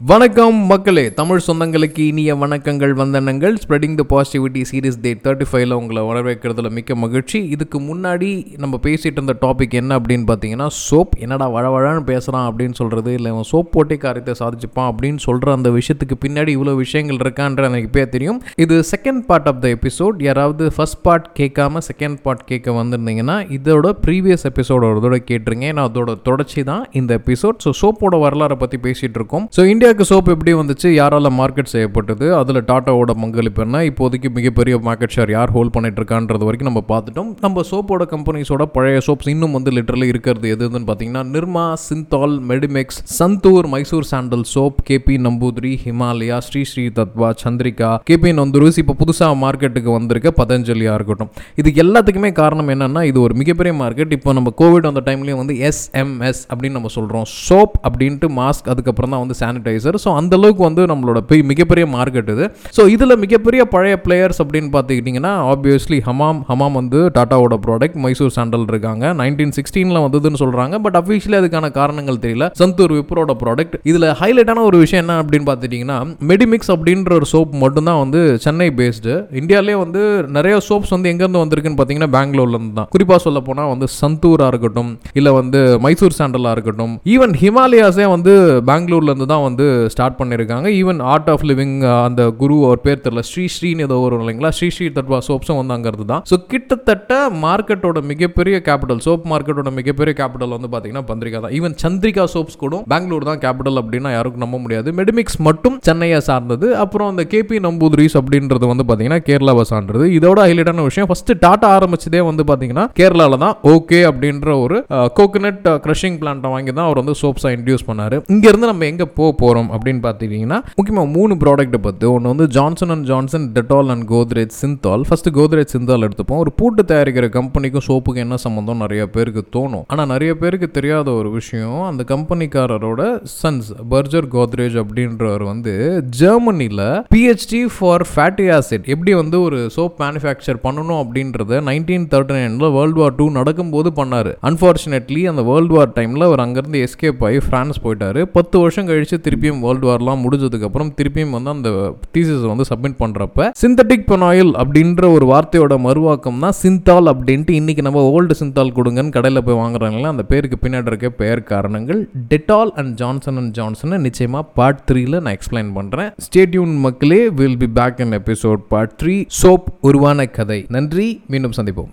வணக்கம் மக்களே தமிழ் சொந்தங்களுக்கு இனிய வணக்கங்கள் வந்தனங்கள். Spreading the positivity series date thirty ஃபைவ்ல உங்களை வரவேற்கிறதுல மிக்க மகிழ்ச்சி. இதுக்கு முன்னாடி நம்ம பேசிட்டு இருந்த டாபிக் என்ன அப்படின்னு பார்த்தீங்கன்னா சோப். என்னடா வழவழன்னு பேசுகிறான் அப்படின்னு சொல்கிறது இல்லை அவன் சோப் போட்டே காரியத்தை சாதிச்சுப்பான் அப்படின்னு சொல்கிற அந்த விஷயத்துக்கு பின்னாடி இவ்வளோ விஷயங்கள் இருக்கான்ற எனக்கு பேர் தெரியும். இது second part of the episode யாராவது ஃபர்ஸ்ட் பார்ட் கேட்காம செகண்ட் பார்ட் கேட்க வந்திருந்தீங்கன்னா இதோட ப்ரீவியஸ் எபிசோட ஒரு தடவை கேட்டிருங்க. நான் அதோட தொடர்ச்சி தான் இந்த எபிசோட் ஸோ சோப்போட வரலாறை பற்றி பேசிகிட்டு இருக்கோம். ஸோ இந்தியாவுக்கு சோப் எப்படி வந்துச்சு? யாரால் மார்க்கெட் செய்யப்பட்டது? அதில் டாட்டாவோட பங்களிப்பு என்ன? இப்போதைக்கு மிகப்பெரிய மார்க்கெட் ஷேர் யார் ஹோல்ட் பண்ணிட்டு இருக்கான்றது வரைக்கும் நம்ம பார்த்துட்டோம். நம்ம சோப்போட கம்பெனிஸோட பழைய சோப்ஸ் இன்னும் வந்து லிட்டரலி இருக்கிறது எதுன்னு பார்த்தீங்கன்னா Nirma Cinthol Medimix Santoor Mysore sandal soap K P Namboodiri Himalaya Sri Sri Tattva Chandrika K P நொந்துருஸ் இப்போ புதுசாக மார்க்கெட்டுக்கு வந்திருக்க பதஞ்சலியாக இருக்கட்டும். இது எல்லாத்துக்குமே காரணம் என்னன்னா இது ஒரு மிகப்பெரிய மார்க்கெட் இப்போ நம்ம கோவிட் அந்த டைம்லேயும் வந்து எஸ்எம்எஸ் அப்படின்னு நம்ம சொல்கிறோம் சோப் அப்படின்ட்டு மாஸ்க் அதுக்கப்புறம் தான் வந்து சானிடைசர் ஸோ அந்த அளவுக்கு வந்து நம்மளோட பெய் மிகப்பெரிய மார்க்கெட் இது. ஸோ இதில் மிகப்பெரிய பழைய பிளேயர்ஸ் அப்படின்னு பார்த்துக்கிட்டிங்கன்னா ஆப்வியஸ்லி ஹமாம் ஹமாம் வந்து டாட்டாவோட ப்ராடக்ட் மைசூர் சாண்டல் இருக்காங்க. நைன்டீன் சிக்ஸ்டீனில் வந்ததுன்னு சொல்கிறாங்க பட் அஃபிஷியலி அதுக்கான காரணங்கள் தெரியல. சந்தூர் விப்ரோட ப்ராடக்ட் இதில் ஹைலைட்டான ஒரு விஷயம் என்ன அப்படின்னு பார்த்துட்டிங்கன்னா மெடிமிக்ஸ் அப்படின்ற ஒரு சோப் மட்டும்தான் வந்து சென்னை பேஸ்டு இந்தியாவிலே வந்து நிறைய சோப்ஸ் வந்து எங்கேருந்து வந்திருக்குன்னு பார்த்தீங்கன்னா பெங்களூர்லேருந்து தான். குறிப்பாக சொல்ல போனால் வந்து சந்தூராக இருக்கட்டும் இல்லை வந்து மைசூர் சாண்டலாக இருக்கட்டும். ஈவன் ஹிமாலயாஸே வந்து பெங்களூர்லேருந்து தான் வந்து ஸ்டார்ட் பண்ணியிருக்காங்க ஈவன் ஆர்ட் ஆஃப் லிவிங் அந்த குரு அவர் பேர் தெரியல ஸ்ரீ ஸ்ரீன்னு ஏதோ வரும் இல்லைங்களா? ஸ்ரீ ஸ்ரீ தத்வா சோப்ஸும் வந்து அங்கிறது தான் ஸோ கிட்டத்தட்ட மார்க்கெட்டோட மிகப்பெரிய கேபிட்டல் சோப் மார்க்கெட்டோட மிகப்பெரிய கேபிட்டல் வந்து பார்த்தீங்கன்னா பந்திரிகா தான். ஈவன் சந்திரிகா சோப்ஸ் கூட பெங்களூர் தான் கேபிட்டல் அப்படின்னா யாருக்கும் நம்ப முடியாது. மெடிமிக்ஸ் மட்டும் சென்னையை சார்ந்தது. அப்புறம் அந்த கேபி நம்பூதிரிஸ் அப்படின்றது வந்து பார்த்தீங்கன்னா கேரளாவை சார்ந்தது. இதோட ஹைலைட்டான விஷயம் ஃபர்ஸ்ட் டாட்டா ஆரம்பிச்சதே வந்து பார்த்தீங்கன்னா கேரளாவில் தான் ஓகே அப்படின்ற ஒரு கோகனட் க்ரஷிங் பிளான்ட்டை வாங்கி தான் அவர் வந்து சோப்ஸை இன்ட்யூஸ் பண்ணார். இங்கேருந்து நம்ம எங்கே போக போகிறோம் அப்படின்னு பார்த்துக்கிட்டிங்கன்னா முக்கியமாக மூணு ப்ராடக்ட்டை பற்றி ஒன்று வந்து Johnson and Johnson Dettol and Godrej Cinthol first Godrej Cinthol எடுத்துப்போம். ஒரு பூட்டு தயாரிக்கிற கம்பெனிக்கும் சோப்புக்கும் என்ன சம்மந்தம் நிறைய பேருக்கு தோணும். ஆனால் நிறைய பேருக்கு தெரியாத ஒரு விஷயம் அந்த கம்பெனிக்காரரோட சன்ஸ் பர்ஜர் கோத்ரேஜ் அப்படின்றவர் வந்து ஜெர்மனியில் பிஹெச்டி ஃபார் ஃபேட்டி ஆசிட் எப்படி வந்து ஒரு சோப் மேனுஃபேக்சர் பண்ணணும் அப்படின்றத நைன்டீன் தேர்ட்டி நைனில் வேர்ல்டு வார் டூ நடக்கும்போது பண்ணார். அன்ஃபார்ச்சுனேட்லி அந்த வேர்ல்டு வார் டைமில் அவர் அங்கேருந்து எஸ்கேப் ஆகி ஃப்ரான்ஸ் போயிட்டாரு. பத்து வருஷம் கழிச்சு திருப்பியும் வேர்ல்டு வார்லாம் முடிஞ்சதுக்கப்புறம் திருப்பியும் வந்து அந்த தீசஸ் வந்து சப்மிட் பண்ணுறப்ப சிந்தட்டிக் பெனாயில் அப்படின்ற ஒரு வார்த்தையோட மறுவாக்கம் தான் சிந்தால் அப்படின்ட்டு இன்னைக்கு நம்ம ஓல்டு சிந்தால் கொடுங்கன்னு கடையில் போய் வாங்குறாங்களா அந்த பேருக்கு பின்னாடி இருக்க பெயர் காரணங்கள் டெட்டால் அண்ட் ஜான்சன் அண்ட் ஜான்சனை நிச்சயமாக பார்ட் த்ரீல நான் எக்ஸ்பிளைன் பண்ணுறேன் ஸ்டேட்யூன் மக்களே will be back in episode part three soap உருவான கதை. நன்றி மீண்டும் சந்திப்போம்.